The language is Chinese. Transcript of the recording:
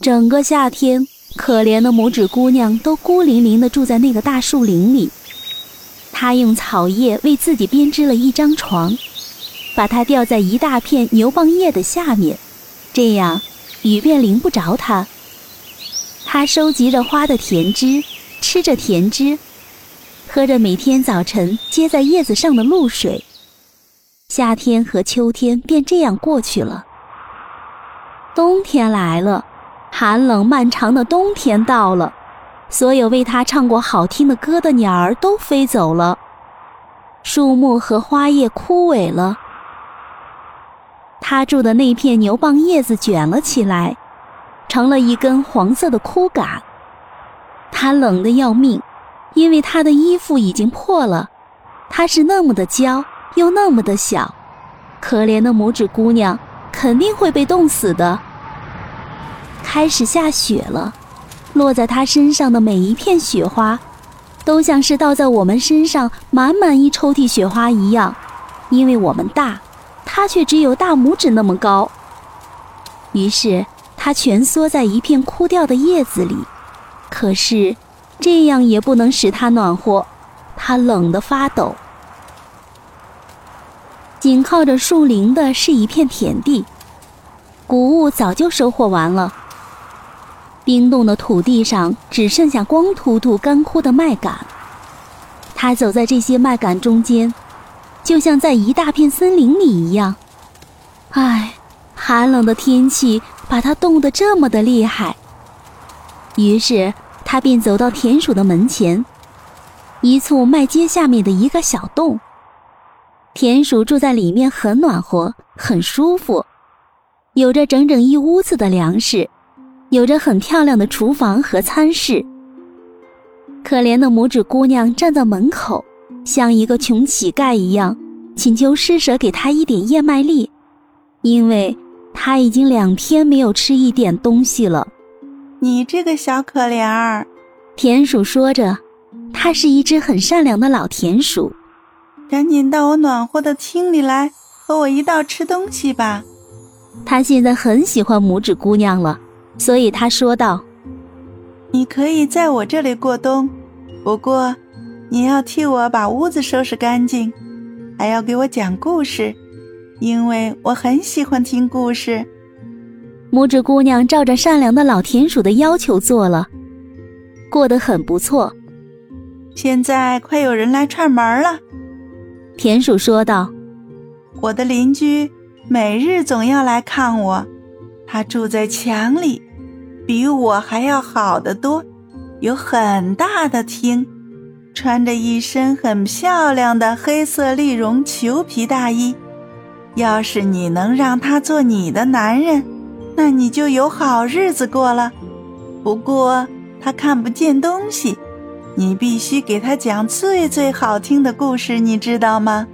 整个夏天，可怜的拇指姑娘都孤零零地住在那个大树林里。她用草叶为自己编织了一张床，把它吊在一大片牛蒡叶的下面，这样雨便淋不着她。她收集着花的甜汁，吃着甜汁，喝着每天早晨接在叶子上的露水。夏天和秋天便这样过去了。冬天来了。寒冷漫长的冬天到了，所有为他唱过好听的歌的鸟儿都飞走了，树木和花叶枯萎了。他住的那片牛蒡叶子卷了起来，成了一根黄色的枯杆。他冷得要命，因为他的衣服已经破了。他是那么的娇，又那么的小，可怜的拇指姑娘肯定会被冻死的。开始下雪了，落在他身上的每一片雪花，都像是倒在我们身上满满一抽屉雪花一样。因为我们大，他却只有大拇指那么高。于是他蜷缩在一片枯掉的叶子里，可是这样也不能使他暖和，他冷得发抖。紧靠着树林的是一片田地，谷物早就收获完了。冰冻的土地上只剩下光秃秃、干枯的麦秆。他走在这些麦秆中间，就像在一大片森林里一样。唉，寒冷的天气把他冻得这么的厉害。于是他便走到田鼠的门前，一簇麦秸下面的一个小洞。田鼠住在里面，很暖和，很舒服，有着整整一屋子的粮食。有着很漂亮的厨房和餐室。可怜的拇指姑娘站在门口，像一个穷乞丐一样，请求施舍给她一点燕麦粒，因为她已经两天没有吃一点东西了。你这个小可怜儿，田鼠说着，它是一只很善良的老田鼠。赶紧到我暖和的厅里来，和我一道吃东西吧。它现在很喜欢拇指姑娘了。所以他说道：“你可以在我这里过冬，不过你要替我把屋子收拾干净，还要给我讲故事，因为我很喜欢听故事。”拇指姑娘照着善良的老田鼠的要求做了，过得很不错。现在快有人来串门了，田鼠说道：“我的邻居每日总要来看我，他住在墙里。”比我还要好得多，有很大的厅，穿着一身很漂亮的黑色丽绒裘皮大衣。要是你能让他做你的男人，那你就有好日子过了。不过他看不见东西，你必须给他讲最最好听的故事，你知道吗？